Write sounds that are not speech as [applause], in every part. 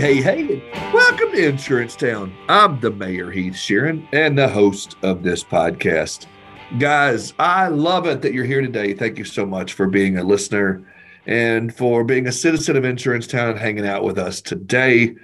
hey, hey, welcome to Insurance Town. I'm the mayor, Heath Sheeran, and the host of this podcast. Guys, I love it that you're here today. Thank you so much for being a listener and for being a citizen of Insurance Town and hanging out with us today.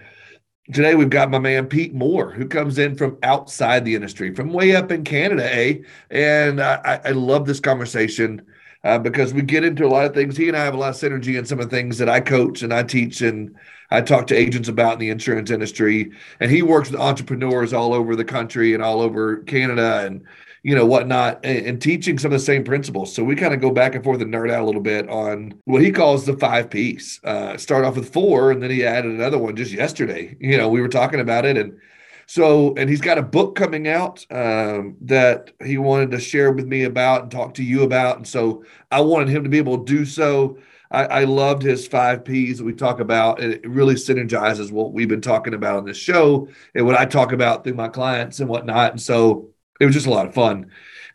Today, we've got my man Pete Moore, who comes in from outside the industry, from way up in Canada, eh? And I, I love this conversation uh, because we get into a lot of things. He and I have a lot of synergy in some of the things that I coach and I teach and I talk to agents about in the insurance industry. And he works with entrepreneurs all over the country and all over Canada and you know whatnot and, and teaching some of the same principles. So we kind of go back and forth and nerd out a little bit on what he calls the five P's. Uh, start off with four, and then he added another one just yesterday. You know, we were talking about it and so, and he's got a book coming out um, that he wanted to share with me about and talk to you about. And so I wanted him to be able to do so. I, I loved his five P's that we talk about. And it really synergizes what we've been talking about on this show and what I talk about through my clients and whatnot. And so it was just a lot of fun.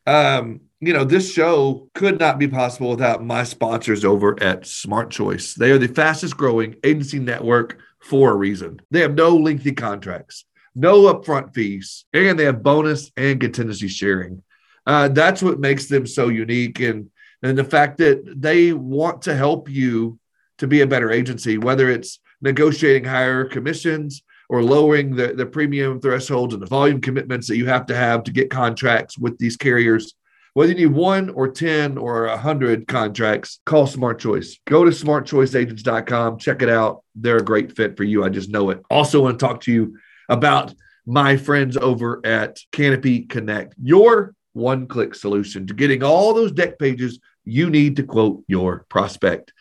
Um, you know, this show could not be possible without my sponsors over at Smart Choice. They are the fastest growing agency network for a reason. They have no lengthy contracts no upfront fees, and they have bonus and contingency sharing. Uh, that's what makes them so unique, and and the fact that they want to help you to be a better agency, whether it's negotiating higher commissions or lowering the, the premium thresholds and the volume commitments that you have to have to get contracts with these carriers. Whether you need one or 10 or 100 contracts, call Smart Choice. Go to smartchoiceagents.com, check it out. They're a great fit for you. I just know it. Also, want to talk to you about my friends over at Canopy Connect, your one click solution to getting all those dec pages you need to quote your prospect.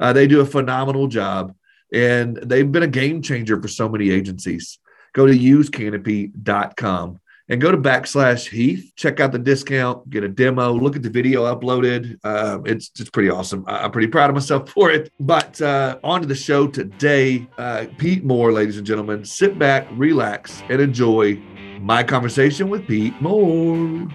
Uh, they do a phenomenal job and they've been a game changer for so many agencies. Go to usecanopy.com and go to backslash Heath. Check out the discount, get a demo, look at the video uploaded. Um, it's just pretty awesome. I- am pretty proud of myself [laughs] for it. But uh, on to the show today. Uh, Pete Moore, ladies and gentlemen, sit back, relax, and enjoy my conversation with Pete Moore.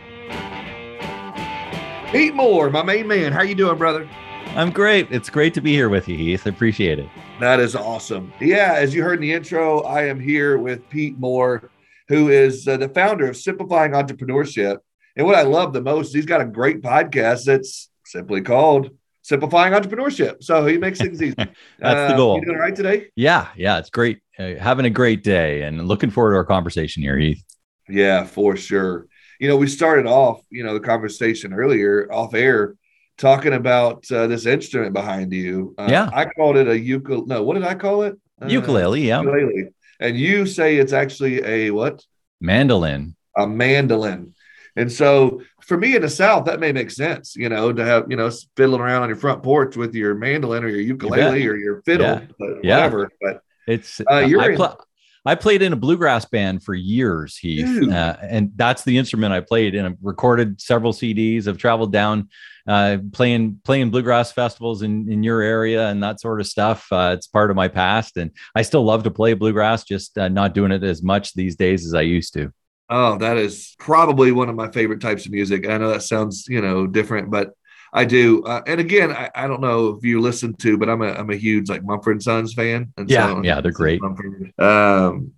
Pete Moore, my main man. How you doing, brother? I'm great. It's great to be here with you, Heath. Appreciate it. That is awesome. Yeah, as you heard in the intro, I am here with Pete Moore who is uh, the founder of Simplifying Entrepreneurship. And what I love the most, he's got a great podcast that's simply called Simplifying Entrepreneurship. So he makes things easy. [laughs] that's uh, the goal. You doing all right today? Yeah, yeah, it's great. Uh, having a great day and looking forward to our conversation here, Heath. Yeah, for sure. You know, we started off, you know, the conversation earlier off air talking about uh, this instrument behind you. Uh, yeah. I called it a ukulele. No, what did I call it? Uh, ukulele. Yeah. Ukulele and you say it's actually a what? Mandolin. A mandolin. And so for me in the South, that may make sense, you know, to have, you know, fiddling around on your front porch with your mandolin or your ukulele you or your fiddle, yeah. whatever. Yeah. But it's, uh, you're I, in, pl- I played in a bluegrass band for years, Heath, uh, and that's the instrument I played and I've recorded several CDs. I've traveled down uh, playing playing bluegrass festivals in, in your area and that sort of stuff. Uh, it's part of my past, and I still love to play bluegrass, just uh, not doing it as much these days as I used to. Oh, that is probably one of my favorite types of music. I know that sounds you know different, but I do. Uh, and again, I, I, don't know if you listen to, but I'm a I'm a huge like Mumford and Sons fan. And yeah, so, yeah, they're great. Mumford. Um,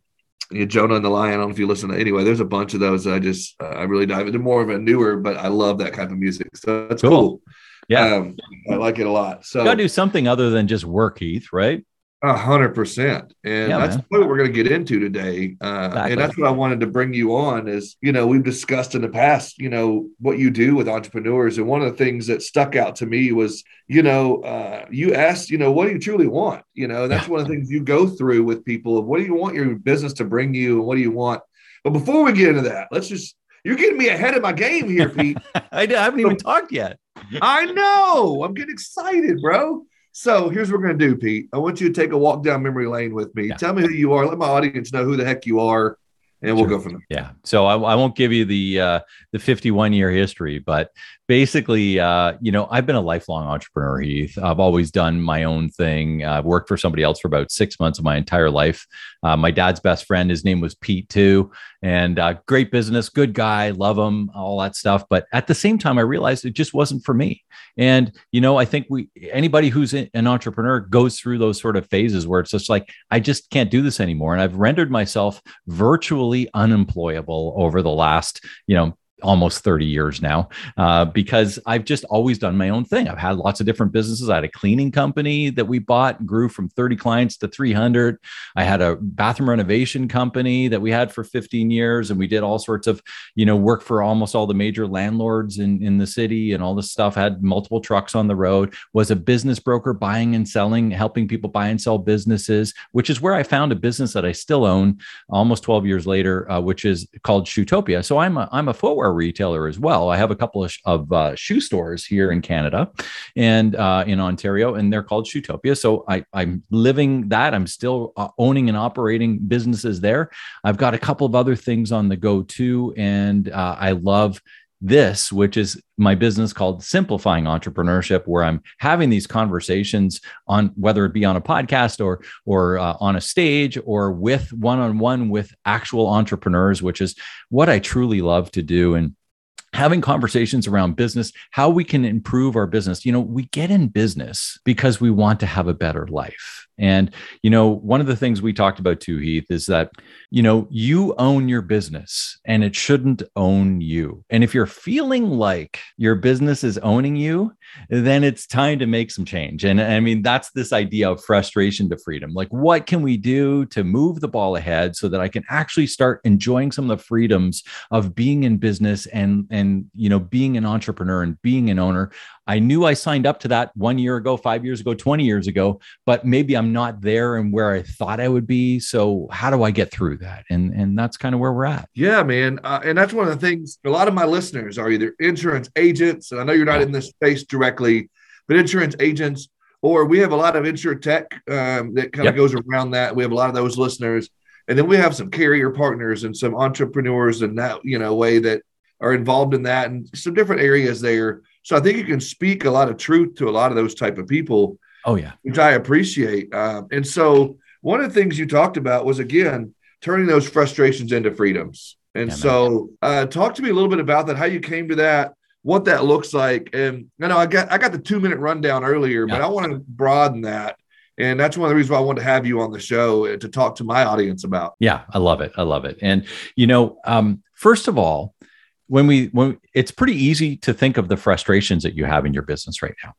yeah, Judah and the Lion. I don't know if you listen to anyway. There's a bunch of those. I just uh, I really dive into more of a newer, but I love that kind of music. So that's cool. cool. Yeah, um, I like it a lot. So you gotta do something other than just work, Heath. Right? A hundred percent, and yeah, that's man. what we're going to get into today. Uh, exactly. And that's what I wanted to bring you on. Is you know we've discussed in the past, you know what you do with entrepreneurs, and one of the things that stuck out to me was, you know, uh, you asked, you know, what do you truly want? You know, that's yeah. one of the things you go through with people of what do you want your business to bring you, and what do you want. But before we get into that, let's just you're getting me ahead of my game here, Pete. [laughs] I haven't even talked yet. I know. I'm getting excited, bro. So here's what we're going to do, Pete. I want you to take a walk down memory lane with me. Yeah. Tell me who you are. Let my audience know who the heck you are and we'll sure. go from there. Yeah. So I, I won't give you the uh, the 51 year history, but basically, uh, you know, I've been a lifelong entrepreneur. Heath. I've always done my own thing. I've worked for somebody else for about six months of my entire life. Uh, my dad's best friend, his name was Pete too, and uh, great business, good guy, love him, all that stuff. But at the same time, I realized it just wasn't for me. And you know, I think we anybody who's an entrepreneur goes through those sort of phases where it's just like I just can't do this anymore, and I've rendered myself virtually unemployable over the last you know almost 30 years now uh, because I've just always done my own thing. I've had lots of different businesses. I had a cleaning company that we bought grew from 30 clients to 300. I had a bathroom renovation company that we had for 15 years, and we did all sorts of, you know, work for almost all the major landlords in, in the city and all this stuff. Had multiple trucks on the road. Was a business broker, buying and selling, helping people buy and sell businesses, which is where I found a business that I still own almost 12 years later, uh, which is called Shoetopia. So I'm a I'm a footwear retailer as well. I have a couple of, of uh, shoe stores here in Canada and uh, in Ontario, and they're called Shoetopia. So I, I'm living that. I'm still uh, owning and operating businesses there. I've got a couple of other things on the go too, and uh, I love this, which is my business called Simplifying Entrepreneurship, where I'm having these conversations on whether it be on a podcast or or uh, on a stage or with one on one with actual entrepreneurs, which is what I truly love to do. And having conversations around business, how we can improve our business. You know, we get in business because we want to have a better life. And, you know, one of the things we talked about too, Heath, is that, you know, you own your business and it shouldn't own you. And if you're feeling like your business is owning you, then it's time to make some change. And I mean, that's this idea of frustration to freedom. Like, what can we do to move the ball ahead so that I can actually start enjoying some of the freedoms of being in business and, and, you know, being an entrepreneur and being an owner I knew I signed up to that one year ago, five years ago, 20 years ago, but maybe I'm not there and where I thought I would be. So how do I get through that? And and that's kind of where we're at. Yeah, man. Uh, and that's one of the things a lot of my listeners are either insurance agents, and I know you're not in this space directly, but insurance agents, or we have a lot of insurtech um, that kind of yep. goes around that. We have a lot of those listeners. And then we have some carrier partners and some entrepreneurs in that, you know, way that are involved in that and some different areas there so I think you can speak a lot of truth to a lot of those type of people. Oh yeah, which I appreciate. Um, and so one of the things you talked about was again turning those frustrations into freedoms. And yeah, so uh, talk to me a little bit about that, how you came to that, what that looks like. And I know I got I got the two minute rundown earlier, yeah. but I want to broaden that. And that's one of the reasons why I wanted to have you on the show uh, to talk to my audience about. Yeah, I love it. I love it. And you know, um, first of all, when we when it's pretty easy to think of the frustrations that you have in your business right now.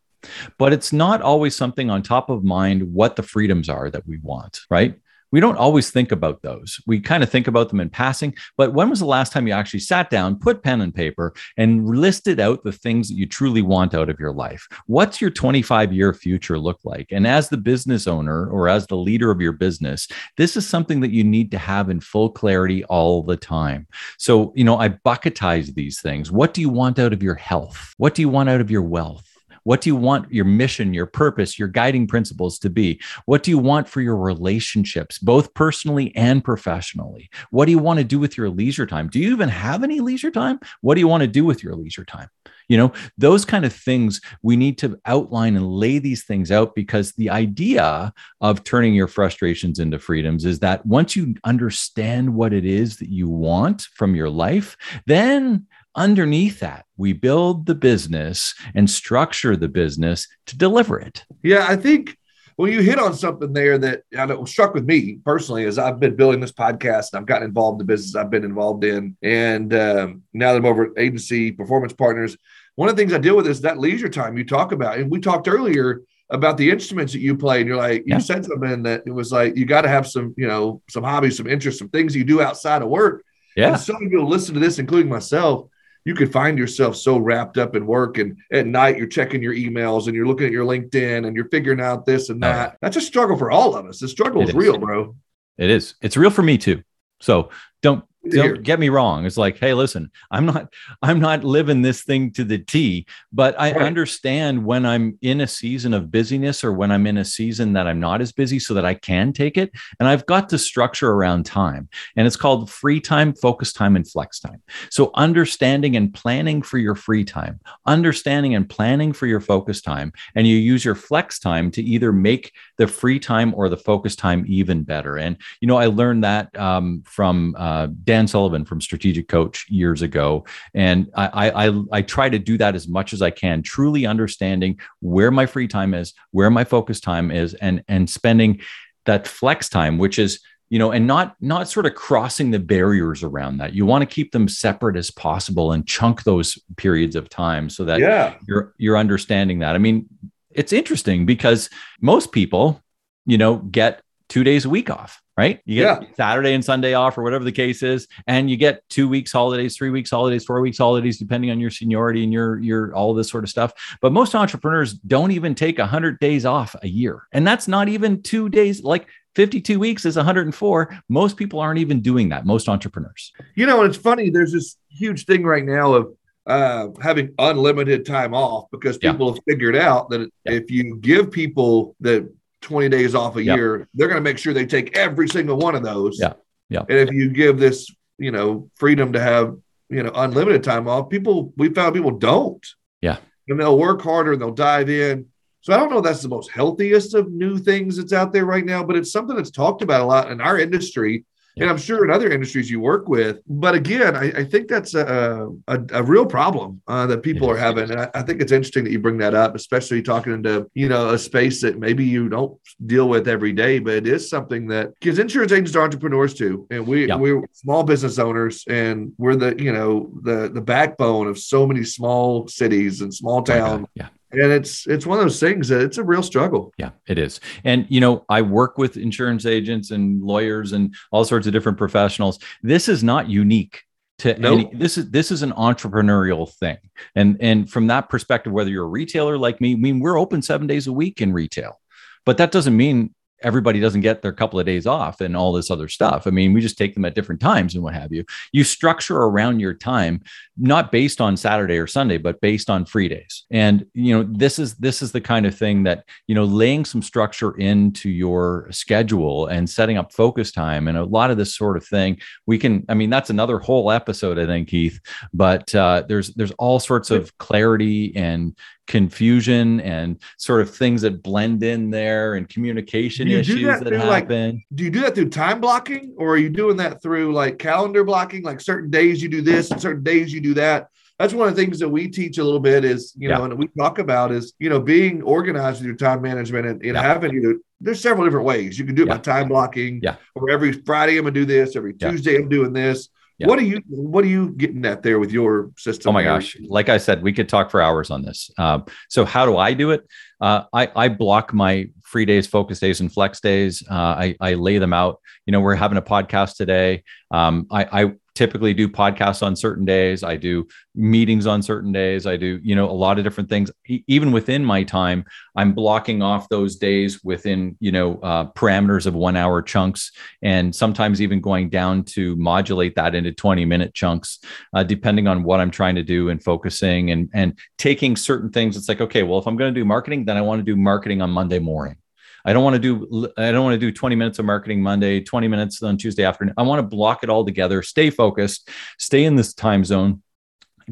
But it's not always something on top of mind what the freedoms are that we want right we don't always think about those. We kind of think about them in passing. But when was the last time you actually sat down, put pen and paper, and listed out the things that you truly want out of your life? What's your 25 year future look like? And as the business owner or as the leader of your business, this is something that you need to have in full clarity all the time. So, you know, I bucketize these things. What do you want out of your health? What do you want out of your wealth? What do you want your mission, your purpose, your guiding principles to be? What do you want for your relationships, both personally and professionally? What do you want to do with your leisure time? Do you even have any leisure time? What do you want to do with your leisure time? You know, those kind of things we need to outline and lay these things out because the idea of turning your frustrations into freedoms is that once you understand what it is that you want from your life, then underneath that, we build the business and structure the business to deliver it. Yeah, I think well, you hit on something there that I know struck with me personally as I've been building this podcast and I've gotten involved in the business I've been involved in. And um, now that I'm over at agency performance partners, one of the things I deal with is that leisure time you talk about. And we talked earlier about the instruments that you play. And you're like, yeah. you said something that it was like, you got to have some, you know, some hobbies, some interests, some things you do outside of work. Yeah. And so many people listen to this, including myself you could find yourself so wrapped up in work and at night you're checking your emails and you're looking at your LinkedIn and you're figuring out this and that. Uh, That's a struggle for all of us. The struggle is, is real, bro. It is. It's real for me too. So don't don't get me wrong. It's like, hey, listen, I'm not, I'm not living this thing to the T, but I right. understand when I'm in a season of busyness or when I'm in a season that I'm not as busy so that I can take it. And I've got to structure around time. And it's called free time, focus time, and flex time. So understanding and planning for your free time, understanding and planning for your focus time, and you use your flex time to either make the free time or the focus time even better. And, you know, I learned that um, from uh, Dan Sullivan from Strategic Coach years ago. And I, I, I try to do that as much as I can, truly understanding where my free time is, where my focus time is, and, and spending that flex time, which is, you know and not not sort of crossing the barriers around that you want to keep them separate as possible and chunk those periods of time so that yeah. you're you're understanding that i mean it's interesting because most people you know get two days a week off right? You get yeah. Saturday and Sunday off, or whatever the case is, and you get two weeks holidays, three weeks holidays, four weeks holidays, depending on your seniority and your your all this sort of stuff. But most entrepreneurs don't even take hundred days off a year, and that's not even two days. Like 52 weeks is 104. Most people aren't even doing that. Most entrepreneurs. You know, and it's funny. There's this huge thing right now of uh, having unlimited time off because people yeah. have figured out that yeah. if you give people that 20 days off a year, they're going to make sure they take every single one of those. Yeah. Yeah. And if you give this, you know, freedom to have, you know, unlimited time off, people, we found people don't. Yeah. And they'll work harder and they'll dive in. So I don't know that's the most healthiest of new things that's out there right now, but it's something that's talked about a lot in our industry and I'm sure in other industries you work with. But again, I, I think that's a, a, a real problem uh, that people are having. And I, I, think it's interesting that you bring that up, especially talking into, you know, a space that maybe you don't deal with every day, but it is something that because insurance agents are entrepreneurs too. And we, yeah. we're small business owners and we're the, you know, the, the backbone of so many small cities and small towns. yeah and it's it's one of those things that it's a real struggle. Yeah it is. And you know i work with insurance agents and lawyers and all sorts of different professionals. This is not unique to nope. any this is this is an entrepreneurial thing. And and from that perspective whether you're a retailer like me i mean we're open seven days a week in retail. But that doesn't mean everybody doesn't get their couple of days off and all this other stuff. I mean, we just take them at different times and what have you. You structure around your time, not based on Saturday or Sunday, but based on free days. And you know, this is this is the kind of thing that you know, laying some structure into your schedule and setting up focus time and a lot of this sort of thing. We can. I mean, that's another whole episode, I think, Heath. But uh, there's there's all sorts of clarity and confusion and sort of things that blend in there and communication issues that, that happen. Like, do you do that through time blocking or are you doing that through like calendar blocking? Like certain days you do this and certain days you do that. That's one of the things that we teach a little bit is, you know, and we talk about is, you know, being organized with your time management and, and yeah. having you there's several different ways. You can do it yeah. by time blocking. Yeah. Or every Friday I'm gonna do this, every Tuesday I'm doing this. Yeah. What are you What are you getting at there with your system? Oh my gosh! Like I said, we could talk for hours on this. Um, so how do I do it? Uh, I I block my free days, focus days, and flex days. Uh, I I lay them out. You know, we're having a podcast today. Um, I I typically do podcasts on certain days. I do meetings on certain days. I do, you know, a lot of different things. E- even within my time, I'm blocking off those days within, you know, uh, parameters of one hour chunks, and sometimes even going down to modulate that into 20 minute chunks, uh, depending on what I'm trying to do and focusing and and taking certain things. It's like, okay, well, if I'm going to do marketing, then I want to do marketing on Monday morning. I don't want to do I don't want to do 20 minutes of marketing Monday, 20 minutes on Tuesday afternoon. I want to block it all together, stay focused, stay in this time zone,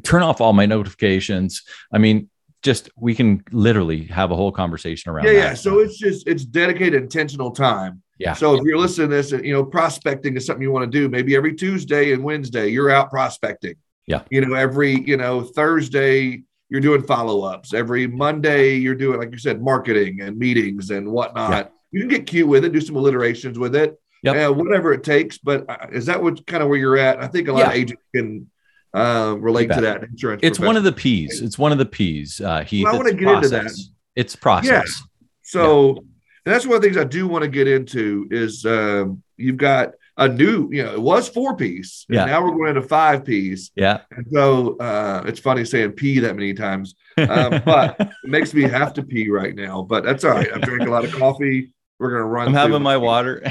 turn off all my notifications. I mean, just we can literally have a whole conversation around yeah, that. Yeah. So it's just it's dedicated intentional time. Yeah. So if you're listening to this, you know, prospecting is something you want to do. Maybe every Tuesday and Wednesday, you're out prospecting. Yeah. You know, every, you know, Thursday, you're doing follow ups. Every Monday, you're doing, like you said, marketing and meetings and whatnot. Yeah. You can get cute with it, do some alliterations with it, yep. Uh, whatever it takes. But uh, is that what kind of where you're at? I think a lot yeah. of agents can uh, relate to that insurance. It's one of the P's. It's one of the P's. Uh, he. Well, I want to get process. into that. It's process. Yeah. So yeah. that's one of the things I do want to get into is um, you've got a new, you know, it was four P's. And yeah. now we're going into five P's. Yeah. And so uh, it's funny saying pee that many times, um, [laughs] but it makes me have to pee right now. But that's all right. I'm drinking a lot of [laughs] coffee. We're going to run. I'm having my water.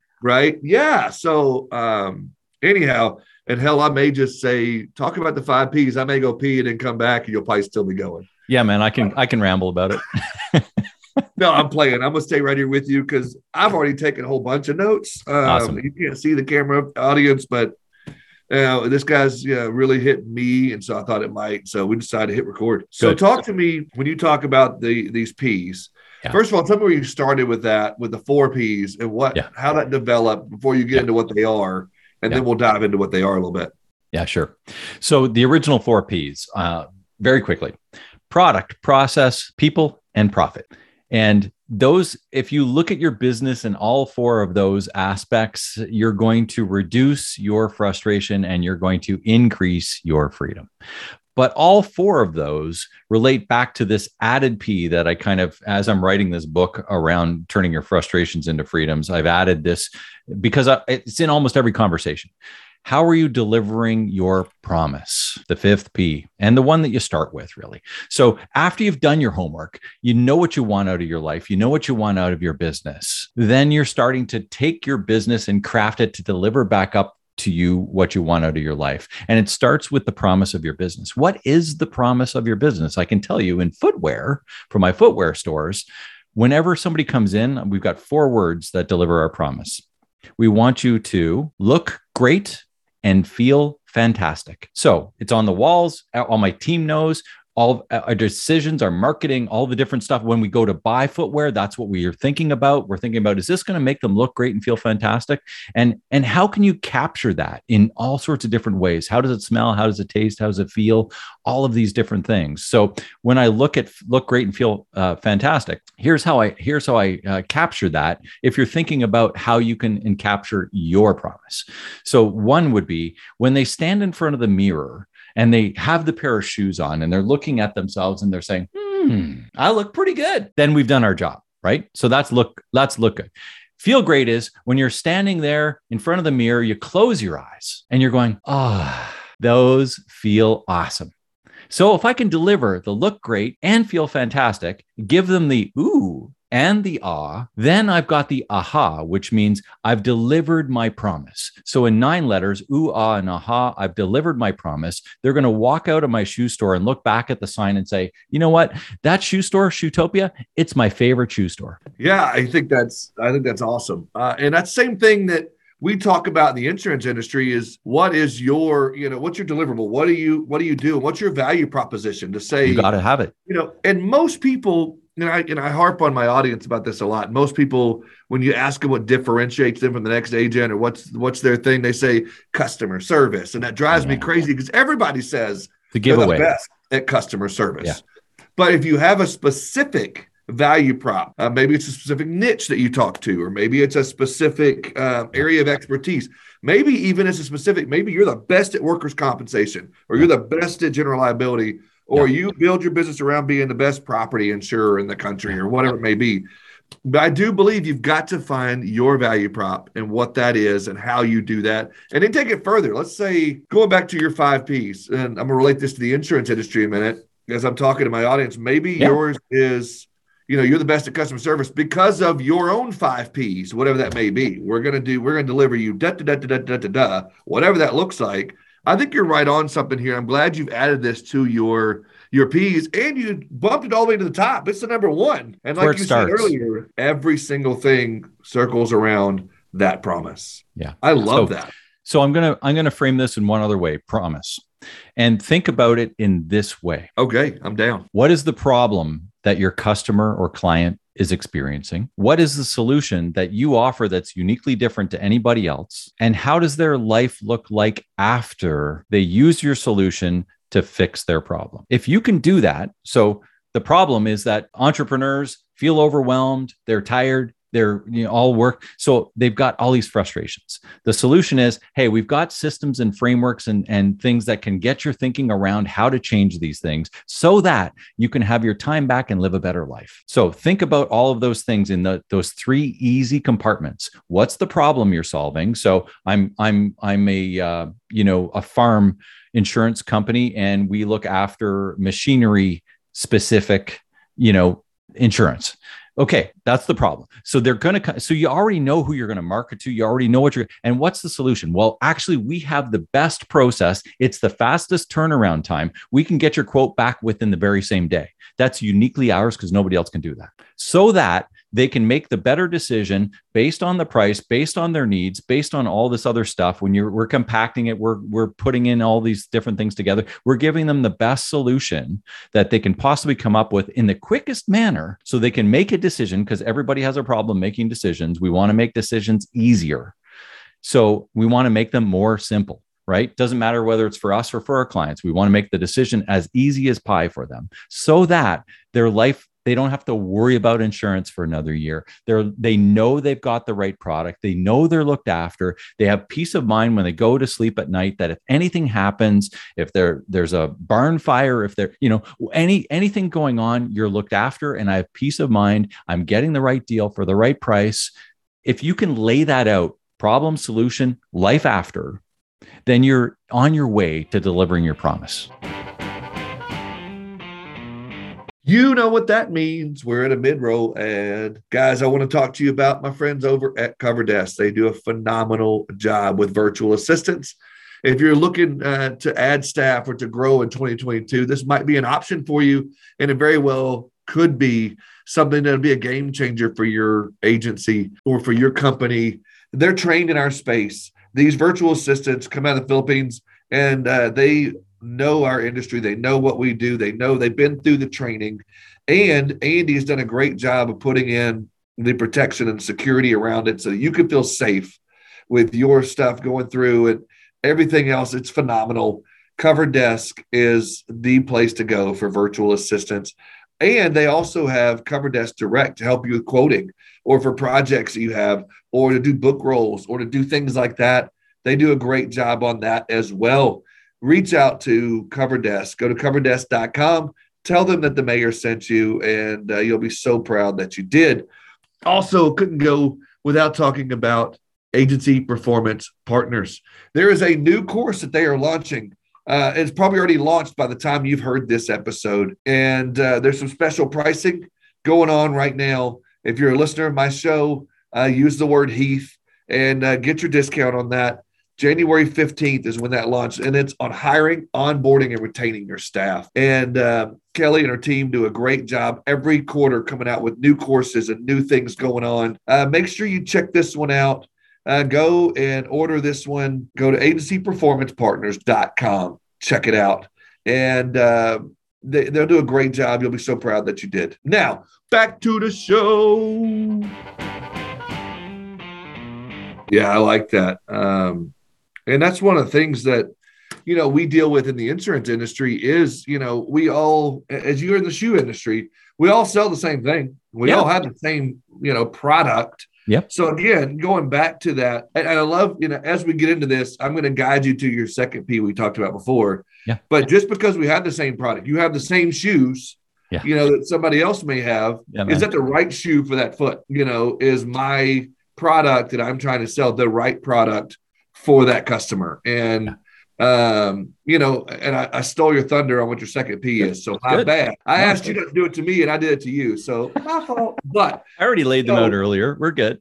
[laughs] right. Yeah. So, um, anyhow, and hell, I may just say, talk about the five P's. I may go pee and then come back, and you'll probably still be going. Yeah, man, I can I can ramble about it. No, I'm playing. I'm gonna stay right here with you because I've already taken a whole bunch of notes. Um, awesome. You can't see the camera audience, but uh, this guy's yeah, really hit me, and so I thought it might. So we decided to hit record. So Good. talk to me when you talk about the these P's. Yeah. First of all, tell me where you started with that, with the four P's, and what yeah. how that developed before you get yeah. into what they are, and then we'll dive into what they are a little bit. Yeah, sure. So the original four P's, uh, very quickly: product, process, people, and profit. And those, if you look at your business and all four of those aspects, you're going to reduce your frustration and you're going to increase your freedom. But all four of those relate back to this added P that I kind of, as I'm writing this book around turning your frustrations into freedoms, I've added this because it's in almost every conversation. How are you delivering your promise? The fifth P, and the one that you start with, really. So, after you've done your homework, you know what you want out of your life, you know what you want out of your business. Then you're starting to take your business and craft it to deliver back up to you what you want out of your life. And it starts with the promise of your business. What is the promise of your business? I can tell you in footwear, for my footwear stores, whenever somebody comes in, we've got four words that deliver our promise. We want you to look great and feel fantastic. So it's on the walls. Uh, all my team knows all our decisions, our marketing, all the different stuff. When we go to buy footwear, that's what we are thinking about. We're thinking about is this going to make them look great and feel fantastic? And and how can you capture that in all sorts of different ways? How does it smell? How does it taste? How does it feel? All of these different things. So when I look at look great and feel uh, fantastic, here's how I here's how I uh, capture that. If you're thinking about how you can and capture your promise, so one would be when they stand in front of the mirror and they have the pair of shoes on and they're looking at themselves and they're saying, hmm, I look pretty good. Then we've done our job, right? So that's look, that's look good. Feel great is when you're standing there in front of the mirror, you close your eyes and you're going, ah, oh, those feel awesome. So if I can deliver the look great and feel fantastic, give them the ooh and the ah, then I've got the aha, which means I've delivered my promise. So in nine letters, ooh, ah, and aha, I've delivered my promise. They're going to walk out of my shoe store and look back at the sign and say, you know what? That shoe store, Shoetopia, it's my favorite shoe store. Yeah, I think that's I think that's awesome. Uh, and that's same thing that we talk about in the insurance industry is what is your you know what's your deliverable what do you what do you do what's your value proposition to say you got to have it you know and most people and I and I harp on my audience about this a lot. Most people, when you ask them what differentiates them from the next agent or what's what's their thing, they say customer service, and that drives yeah. me crazy because everybody says the giveaway the best at customer service. Yeah. But if you have a specific value prop, uh, maybe it's a specific niche that you talk to, or maybe it's a specific uh, area of expertise. Maybe even it's a specific. Maybe you're the best at workers' compensation, or you're the best at general liability or yeah. you build your business around being the best property insurer in the country or whatever it may be. But I do believe you've got to find your value prop and what that is and how you do that. And then take it further. Let's say going back to your five P's, and I'm going to relate this to the insurance industry a minute as I'm talking to my audience. Maybe yeah. yours is, you know, you're the best at customer service because of your own five P's, whatever that may be. We're going to do, we're going to deliver you da da da da da da da, whatever that looks like. I think you're right on something here. I'm glad you've added this to your your P's and you bumped it all the way to the top. It's the number one. And like you starts. said earlier, every single thing circles around that promise. Yeah. I love so, that. So I'm gonna I'm gonna frame this in one other way, promise. And think about it in this way. Okay, I'm down. What is the problem that your customer or client is experiencing? What is the solution that you offer that's uniquely different to anybody else? And how does their life look like after they use your solution to fix their problem? If you can do that, so the problem is that entrepreneurs feel overwhelmed, they're tired, they're you know all work. So they've got all these frustrations. The solution is hey we've got systems and frameworks and and things that can get your thinking around how to change these things so that you can have your time back and live a better life. So think about all of those things in the those three easy compartments. What's the problem you're solving? So i'm i'm i'm a uh, you know a farm insurance company and we look after machinery specific you know insurance Okay, that's the problem. So they're going to, so you already know who you're going to market to. You already know what you're, and what's the solution? Well, actually, we have the best process. It's the fastest turnaround time. We can get your quote back within the very same day. That's uniquely ours because nobody else can do that. So that they can make the better decision based on the price, based on their needs, based on all this other stuff. When you're we're compacting it, we're we're putting in all these different things together. We're giving them the best solution that they can possibly come up with in the quickest manner so they can make a decision because everybody has a problem making decisions. We want to make decisions easier. So we want to make them more simple right? Doesn't matter whether it's for us or for our clients. We want to make the decision as easy as pie for them so that their life they don't have to worry about insurance for another year. They're they know they've got the right product. They know they're looked after. They have peace of mind when they go to sleep at night that if anything happens, if there there's a barn fire, if there, you know, any anything going on, you're looked after and I have peace of mind. I'm getting the right deal for the right price. If you can lay that out, problem, solution, life after, then you're on your way to delivering your promise. You know what that means. We're at a mid roll. And guys, I want to talk to you about my friends over at CoverDesk. They do a phenomenal job with virtual assistants. If you're looking uh, to add staff or to grow in 2022, this might be an option for you. And it very well could be something that'll be a game changer for your agency or for your company. They're trained in our space. These virtual assistants come out of the Philippines and uh, they know our industry. They know what we do. They know they've been through the training. And Andy has done a great job of putting in the protection and security around it so you can feel safe with your stuff going through and everything else. It's phenomenal. CoverDesk is the place to go for virtual assistants. And they also have CoverDesk Direct to help you with quoting or for projects that you have or to do book rolls or to do things like that. They do a great job on that as well reach out to CoverDesk. Go to coverdesk.com. Tell them that the mayor sent you, and uh, you'll be so proud that you did. Also, couldn't go without talking about agency performance partners. There is a new course that they are launching. Uh, it's probably already launched by the time you've heard this episode. And uh, there's some special pricing going on right now. If you're a listener of my show, uh, use the word Heath and uh, get your discount on that. January 15th is when that launches, and it's on hiring, onboarding, and retaining your staff. And uh, Kelly and her team do a great job every quarter coming out with new courses and new things going on. Uh, make sure you check this one out. Uh, go and order this one. Go to agencyperformancepartners.com. Check it out. And uh, they, they'll do a great job. You'll be so proud that you did. Now, back to the show. Yeah, I like that. Um, and that's one of the things that you know we deal with in the insurance industry is you know we all as you're in the shoe industry we all sell the same thing we yeah. all have the same you know product Yep. So again, going back to that, and, I love, you know, as we get into this, I'm going to guide you to your second P we talked about before. Yeah. But just because we have the same product, you have the same shoes, yeah. you know, that somebody else may have. Yeah, is that the right shoe for that foot? You know, is my product that I'm trying to sell the right product for that customer. And um, you know, and I, I, stole your thunder on what your second P is. So my Good. bad. I asked you to do it to me and I did it to you. So my fault. But I already laid them so, out earlier. We're good.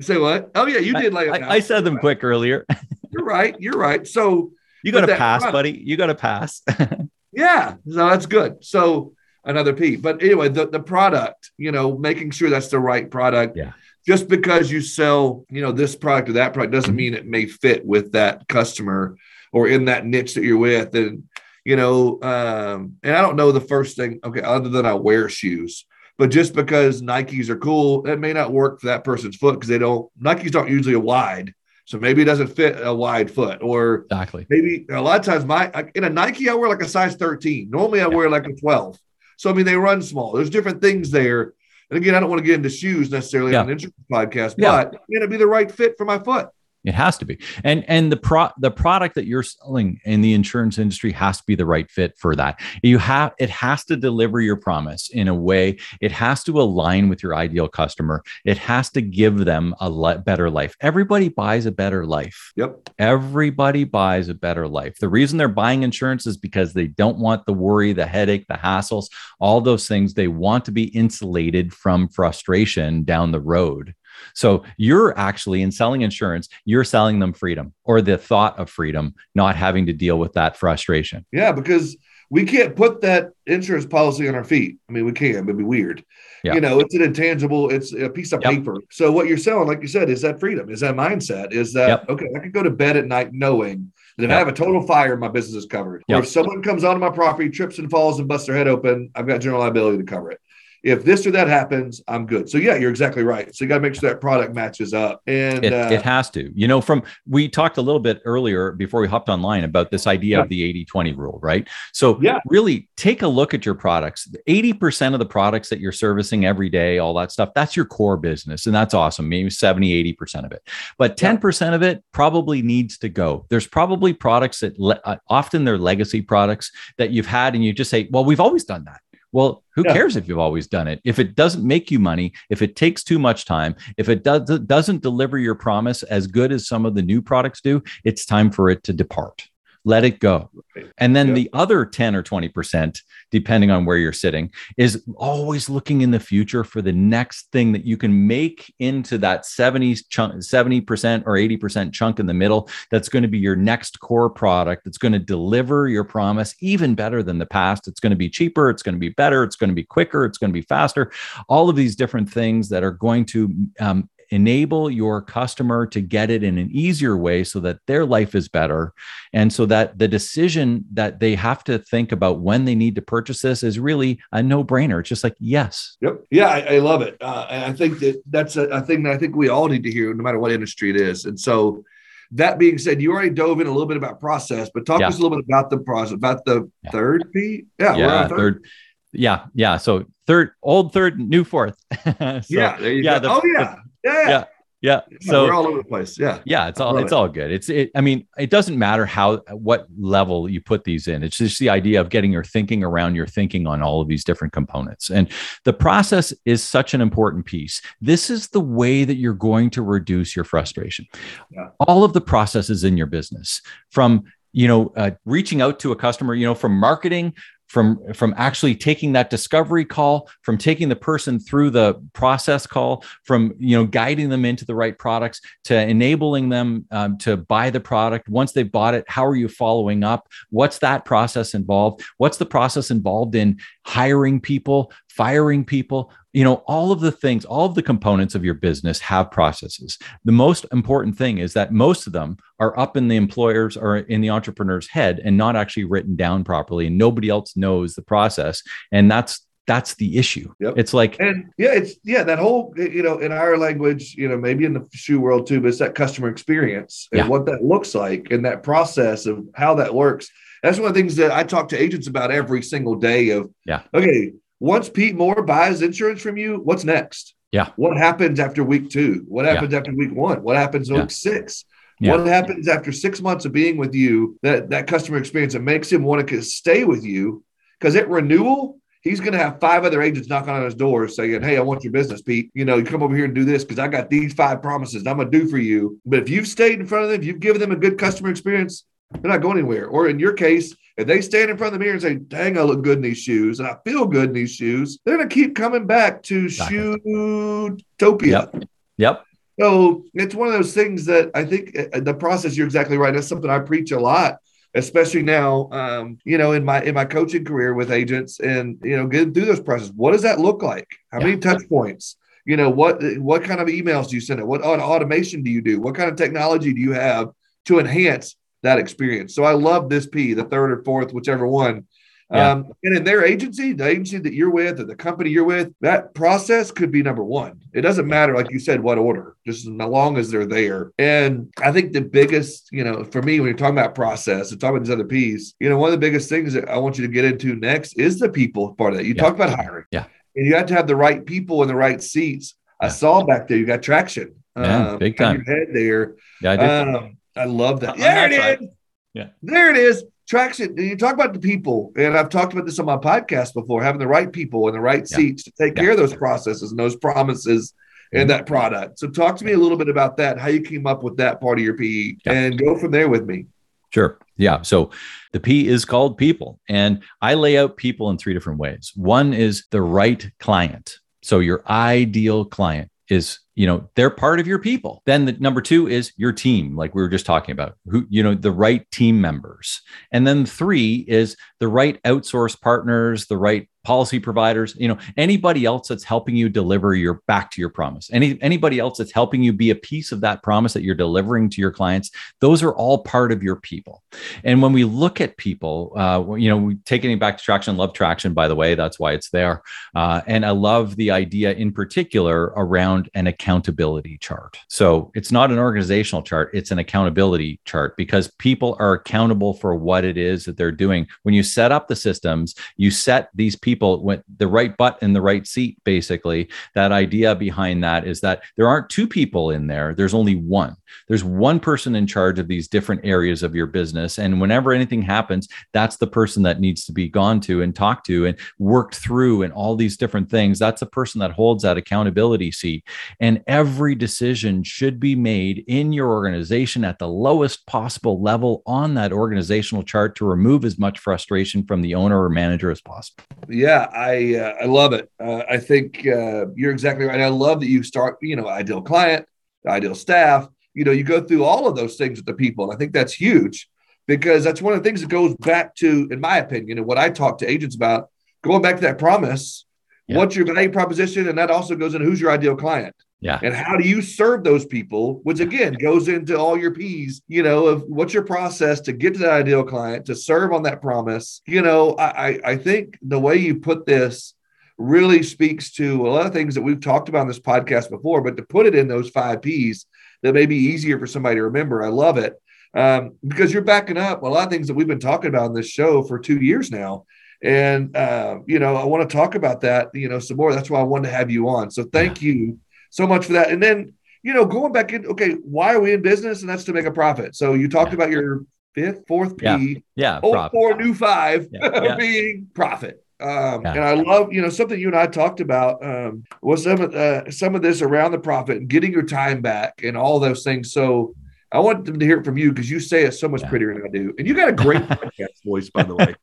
say what? Oh yeah, you did lay them I, I, said them right. quick earlier. you're right. You're right. So [laughs] you got to pass, product, buddy. You got to pass. [laughs] yeah. So that's good. So another P. But anyway, the, the product, you know, making sure that's the right product. Yeah just because you sell, you know, this product or that product doesn't mean it may fit with that customer or in that niche that you're with. And, you know, um, and I don't know the first thing, okay, other than I wear shoes, but just because Nikes are cool, it may not work for that person's foot because they don't, Nikes aren't usually a wide. So maybe it doesn't fit a wide foot, or exactly. maybe a lot of times my in a Nike I wear like a size 13. Normally I yeah. wear like a 12. So I mean they run small. There's different things there and again, I don't want to get into shoes necessarily yeah. on an insurance podcast, yeah. but going to be the right fit for my foot. It has to be. And and the pro the product that you're selling in the insurance industry has to be the right fit for that. You have it has to deliver your promise in a way. It has to align with your ideal customer. It has to give them a le- better life. Everybody buys a better life. Yep. Everybody buys a better life. The reason they're buying insurance is because they don't want the worry, the headache, the hassles, all those things. They want to be insulated from frustration down the road. So you're actually in selling insurance, you're selling them freedom or the thought of freedom, not having to deal with that frustration. Yeah, because we can't put that insurance policy on our feet. I mean, we can, but it'd be weird. Yeah. You know, it's an intangible, it's a piece of yep. paper. So what you're selling, like you said, is that freedom, is that mindset, is that yep. okay, I can go to bed at night knowing that if yep. I have a total fire, my business is covered. Or if someone comes onto my property, trips and falls and busts their head open, I've got general liability to cover it if this or that happens, I'm good. So yeah, you're exactly right. So you got to make sure that product matches up, and it, uh, it, has to. You know, from we talked a little bit earlier before we hopped online about this idea yeah. of the 80-20 rule, right? So yeah, really take a look at your products. 80% of the products that you're servicing every day, all that stuff, that's your core business, and that's awesome. Maybe 70, 80% of it, but 10% yeah. of it probably needs to go. There's probably products that le- uh, often they're legacy products that you've had, and you just say, "Well, we've always done that." Well, who yeah. cares if you've always done it? If it doesn't make you money, if it takes too much time, if it does, doesn't deliver your promise as good as some of the new products do, it's time for it to depart let it go. And then the other 10 or 20%, depending on where you're sitting, is always looking in the future for the next thing that you can make into that 70 chunk, 70% or 80% chunk in the middle. That's going to be your next core product. That's going to deliver your promise even better than the past. It's going to be cheaper. It's going to be better. It's going to be quicker. It's going to be faster. All of these different things that are going to um, enable your customer to get it in an easier way so that their life is better. And so that the decision that they have to think about when they need to purchase this is really a no brainer. It's just like, yes. Yep. Yeah, I, I love it. Uh, and I think that that's a, a thing that I think we all need to hear, no matter what industry it is. And so, that being said, you already dove in a little bit about process, but talk yeah. us a little bit about the process, about the yeah. third P. Yeah, yeah, third. third. Yeah, yeah. So third, old third, new fourth. [laughs] so, yeah, yeah. The, oh yeah. Yeah. yeah. Yeah. So we're all over the place. Yeah. Yeah. It's all it's it. all good. It's it, I mean, it doesn't matter how what level you put these in. It's just the idea of getting your thinking around your thinking on all of these different components. And the process is such an important piece. This is the way that you're going to reduce your frustration. Yeah. All of the processes in your business from you know uh, reaching out to a customer you know from marketing from from actually taking that discovery call from taking the person through the process call from you know guiding them into the right products to enabling them um, to buy the product. Once they've bought it how are you following up? What's that process involved? What's the process involved in hiring people firing people you know all of the things all of the components of your business have processes the most important thing is that most of them are up in the employer's or in the entrepreneur's head and not actually written down properly and nobody else knows the process and that's that's the issue. Yep. It's like, and yeah, it's yeah, that whole you know, in our language, you know, maybe in the shoe world too, but it's that customer experience and yeah. what that looks like and that process of how that works. That's one of the things that I talk to agents about every single day. Of yeah, okay, once Pete Moore buys insurance from you, what's next? Yeah. What happens after week two? What happens yeah. after week one? What happens yeah. week six? Yeah. What happens after six months of being with you? That that customer experience that makes him want to stay with you because at renewal, he's going to have five other agents knocking on his door saying, Hey, I want your business, Pete. You know, you come over here and do this because I got these five promises I'm going to do for you. But if you've stayed in front of them, if you've given them a good customer experience, they're not going anywhere. Or in your case, if they stand in front of the mirror and say, dang, I look good in these shoes and I feel good in these shoes, they're going to keep coming back to exactly. Shoetopia. Yep. Yep. So it's one of those things that I think uh, the process, you're exactly right. That's something I preach a lot especially now um, you know in my in my coaching career with agents and you know getting through this process what does that look like how yeah. many touch points you know what what kind of emails do you send it what automation do you do what kind of technology do you have to enhance that experience. So I love this P, the third or fourth, whichever one. Yeah. Um, and in their agency, the agency that you're with or the company you're with, that process could be number one. It doesn't matter, like you said, what order, just as long as they're there. And I think the biggest, you know, for me, when you're talking about process and talking about these other P's, you know, one of the biggest things that I want you to get into next is the people part of that. You yeah. talk about hiring. Yeah. And you have to have the right people in the right seats. I saw back there, you got traction. Yeah, um, big time. Your head there. Yeah, I did. Um, I love that. there it is. Yeah. There it is. Traction. You talk about the people, and I've talked about this on my podcast before, having the right people in the right seats to take yeah. care of those processes and those promises and mm-hmm. that product. So talk to me a little bit about that, how you came up with that part of your PE yeah. and go from there with me. Sure. Yeah. So the P is called people. And I lay out people in three different ways. One is the right client. So your ideal client is you know they're part of your people. Then the number two is your team like we were just talking about who you know the right team members. And then three is the right outsource partners the right policy providers you know anybody else that's helping you deliver your back to your promise. Any anybody else that's helping you be a piece of that promise that you're delivering to your clients those are all part of your people. And when we look at people uh, you know taking it back to traction love traction by the way that's why it's there. Uh, and i love the idea in particular around an accountability chart. So it's not an organizational chart it's an accountability chart because people are accountable for what it is that they're doing. When you set up the systems you set these people people went the right butt in the right seat basically. That idea behind that is that there aren't two people in there there's only one. There's one person in charge of these different areas of your business and whenever anything happens that's the person that needs to be gone to and talked to and worked through and all these different things. That's the person that holds that accountability seat. And every decision should be made in your organization at the lowest possible level on that organizational chart to remove as much frustration from the owner or manager as possible yeah, I uh, I love it. Uh, I think uh, you're exactly right. I love that you start, you know, ideal client, ideal staff. You know, you go through all of those things with the people, and I think that's huge because that's one of the things that goes back to, in my opinion, and what I talk to agents about, going back to that promise. Yeah. What's your value proposition, and that also goes into who's your ideal client. Yeah. And how do you serve those people, which again goes into all your P's, you know, of what's your process to get to that ideal client, to serve on that promise. You know, I, I think the way you put this really speaks to a lot of things that we've talked about in this podcast before, but to put it in those five P's that may be easier for somebody to remember. I love it. Um, because you're backing up a lot of things that we've been talking about in this show for two years now. And, uh, you know, I want to talk about that, you know, some more. That's why I wanted to have you on. So thank yeah. you so much for that. And then, you know, going back in, okay, why are we in business? And that's to make a profit. So you talked yeah. about your fifth, fourth P, yeah, yeah old four, new five. Yeah. [laughs] being profit. Um, yeah. And I love, you know, something you and I talked about um, was some of, uh, some of this around the profit and getting your time back and all those things. So I want them to hear it from you because you say it so much yeah. prettier than I do. And you got a great [laughs] podcast voice, by the way.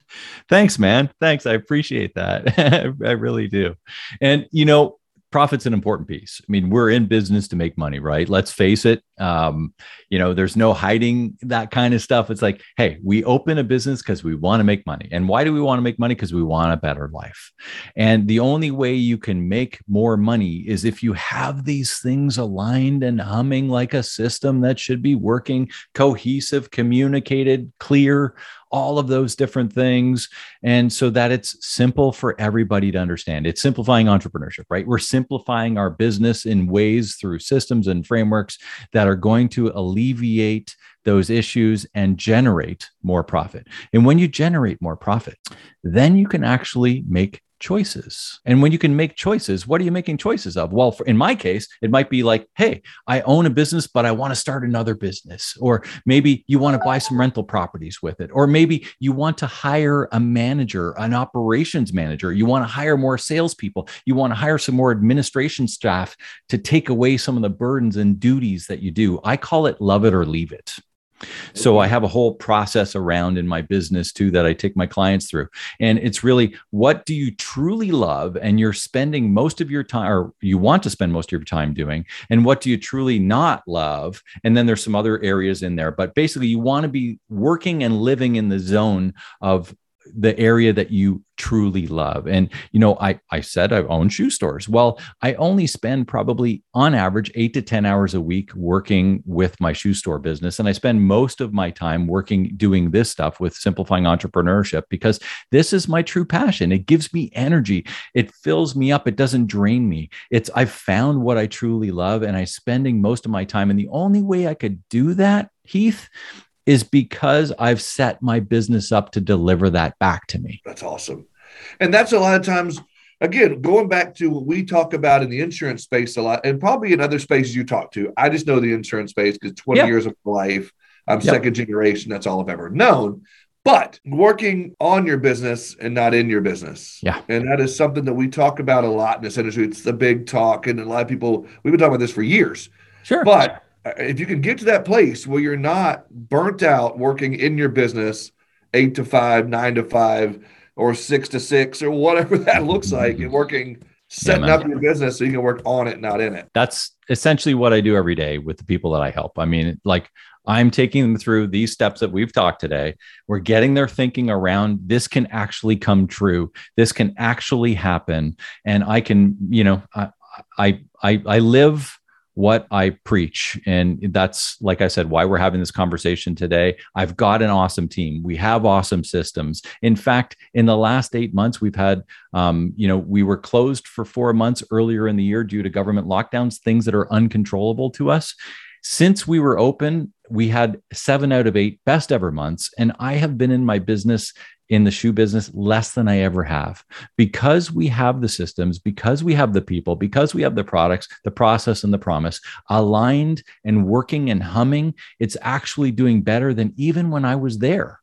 Thanks, man. Thanks. I appreciate that. [laughs] I really do. And, you know, profit's an important piece. I mean, we're in business to make money, right? Let's face it. Um, you know, there's no hiding that kind of stuff. It's like, hey, we open a business because we want to make money. And why do we want to make money? Because we want a better life. And the only way you can make more money is if you have these things aligned and humming like a system that should be working, cohesive, communicated, clear, all of those different things. And so that it's simple for everybody to understand. It's simplifying entrepreneurship, right? We're simplifying our business in ways through systems and frameworks that are going to alleviate those issues and generate more profit. And when you generate more profit, then you can actually make choices. And when you can make choices, what are you making choices of? Well, for, in my case, it might be like, hey, I own a business, but I want to start another business. Or maybe you want to buy some rental properties with it. Or maybe you want to hire a manager, an operations manager. You want to hire more salespeople. You want to hire some more administration staff to take away some of the burdens and duties that you do. I call it love it or leave it. So I have a whole process around in my business too that I take my clients through. And it's really what do you truly love and you're spending most of your time or you want to spend most of your time doing and what do you truly not love? And then there's some other areas in there, but basically you want to be working and living in the zone of the area that you truly love. And you know, I I said I own shoe stores. Well, I only spend probably on average 8 to 10 hours a week working with my shoe store business and I spend most of my time working doing this stuff with simplifying entrepreneurship because this is my true passion. It gives me energy. It fills me up. It doesn't drain me. It's I've found what I truly love and I'm spending most of my time and the only way I could do that Heath is because I've set my business up to deliver that back to me. That's awesome. And that's a lot of times again, going back to what we talk about in the insurance space a lot, and probably in other spaces you talk to. I just know the insurance space because 20 yep. years of life, I'm yep. second generation. That's all I've ever known. But working on your business and not in your business. Yeah. And that is something that we talk about a lot in this industry. It's the big talk. And a lot of people, we've been talking about this for years. Sure. But Uh, if you can get to that place where you're not burnt out working in your business eight to five, nine to five, or six to six, or whatever [laughs] that looks mm-hmm. like, and working setting yeah, up your business so you can work on it, not in it. That's essentially what I do every day with the people that I help. I mean, like I'm taking them through these steps that we've talked today. We're getting their thinking around this can actually come true. This can actually happen. And I can, you know, I, I, I, I live what I preach. And that's, like I said, why we're having this conversation today. I've got an awesome team. We have awesome systems. In fact, in the last eight months, we've had, um, you know, we were closed for four months earlier in the year due to government lockdowns, things that are uncontrollable to us. Since we were open, we had seven out of eight best ever months. And I have been in my business in the shoe business less than I ever have because we have the systems, because we have the people, because we have the products, the process, and the promise aligned and working and humming. It's actually doing better than even when I was there.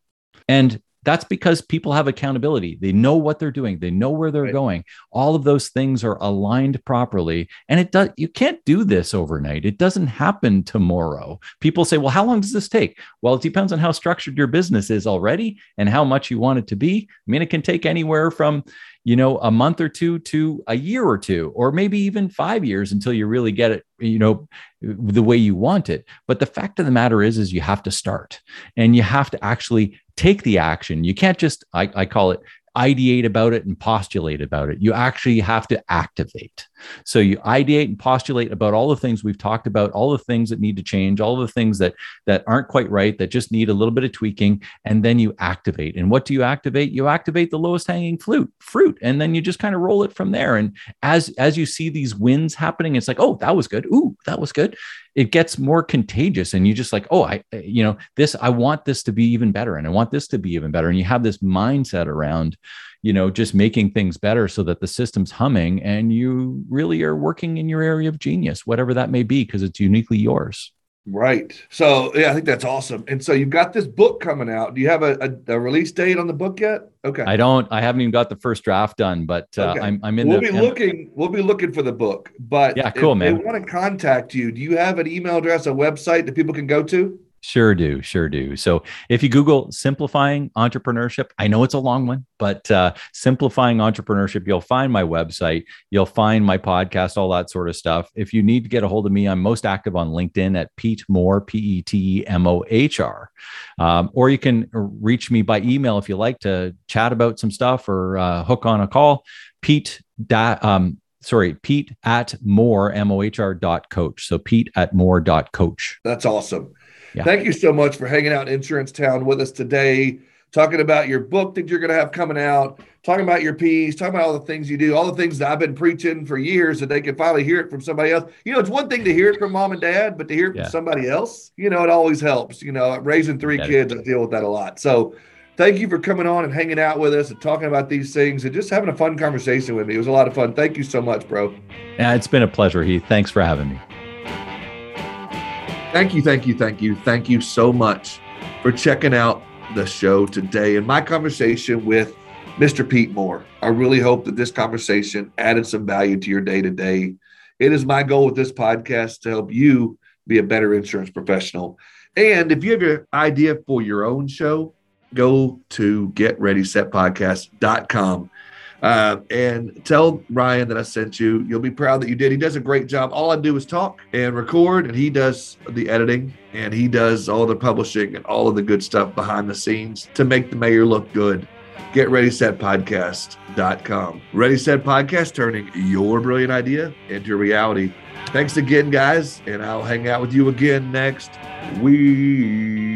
And that's because people have accountability. They know what they're doing. They know where they're right. going. All of those things are aligned properly. And it does you can't do this overnight. It doesn't happen tomorrow. People say, "Well, how long does this take?" Well, it depends on how structured your business is already and how much you want it to be. I mean, it can take anywhere from you know a month or two to a year or two or maybe even 5 years until you really get it you know the way you want it but the fact of the matter is is you have to start and you have to actually take the action you can't just i, I call it ideate about it and postulate about it. You actually have to activate. So you ideate and postulate about all the things we've talked about, all the things that need to change, all the things that that aren't quite right, that just need a little bit of tweaking, and then you activate. And what do you activate? You activate the lowest hanging fruit, fruit, and then you just kind of roll it from there. And as as you see these wins happening, it's like, oh, that was good. Ooh, that was good it gets more contagious and you just like oh i eh, you know this i want this to be even better and i want this to be even better. And you have this mindset around you know just making things better so that the system's humming and you really are working in your area of genius whatever that may be because it's uniquely yours Right. So yeah, I think that's awesome. And so you've got this book coming out. Do you have a, a, a, release date on the book yet? Okay. I don't. I haven't even got the first draft done, but uh, okay. I'm I'm in. We'll the, be looking. We'll be looking for the book. But yeah, cool, man. They want to contact you. Do you have an email address, a website that people can go to? Sure do, sure do. So if you Google simplifying entrepreneurship, I know it's a long one, but uh, simplifying entrepreneurship, you'll find my website, you'll find my podcast, all that sort of stuff. If you need to get a hold of me, I'm most active on LinkedIn at Pete Mohr, P E T E M O H R. Um, or you can reach me by email if you like to chat about some stuff or uh, hook on a call. Pete da, um, sorry, Pete at Mohr, M O H R dot coach. So Pete at Mohr dot coach. That's awesome. Yeah. Thank you so much for hanging out in Insurance Town with us today, talking about your book that you're going to have coming out, talking about your piece, talking about all the things you do, all the things that I've been preaching for years that they can finally hear it from somebody else. You know, it's one thing to hear it from mom and dad, but to hear it yeah. from somebody else, you know, it always helps. You know, raising three kids, I deal with that a lot. So thank you for coming on and hanging out with us and talking about these things and just having a fun conversation with me. It was a lot of fun. Thank you so much, bro. Yeah, it's been a pleasure, Heath. Thanks for having me. Thank you, thank you, thank you, thank you so much for checking out the show today and my conversation with Mr. Pete Mohr. I really hope that this conversation added some value to your day to day. It is my goal with this podcast to help you be a better insurance professional. And if you have your idea for your own show, go to getreadysetpodcast.com uh, and tell Ryan that I sent you. You'll be proud that you did. He does a great job. All I do is talk and record, and he does the editing and he does all the publishing and all of the good stuff behind the scenes to make the mayor look good. Get Ready Set Podcast.com. Ready Set Podcast, turning your brilliant idea into reality. Thanks again, guys, and I'll hang out with you again next week.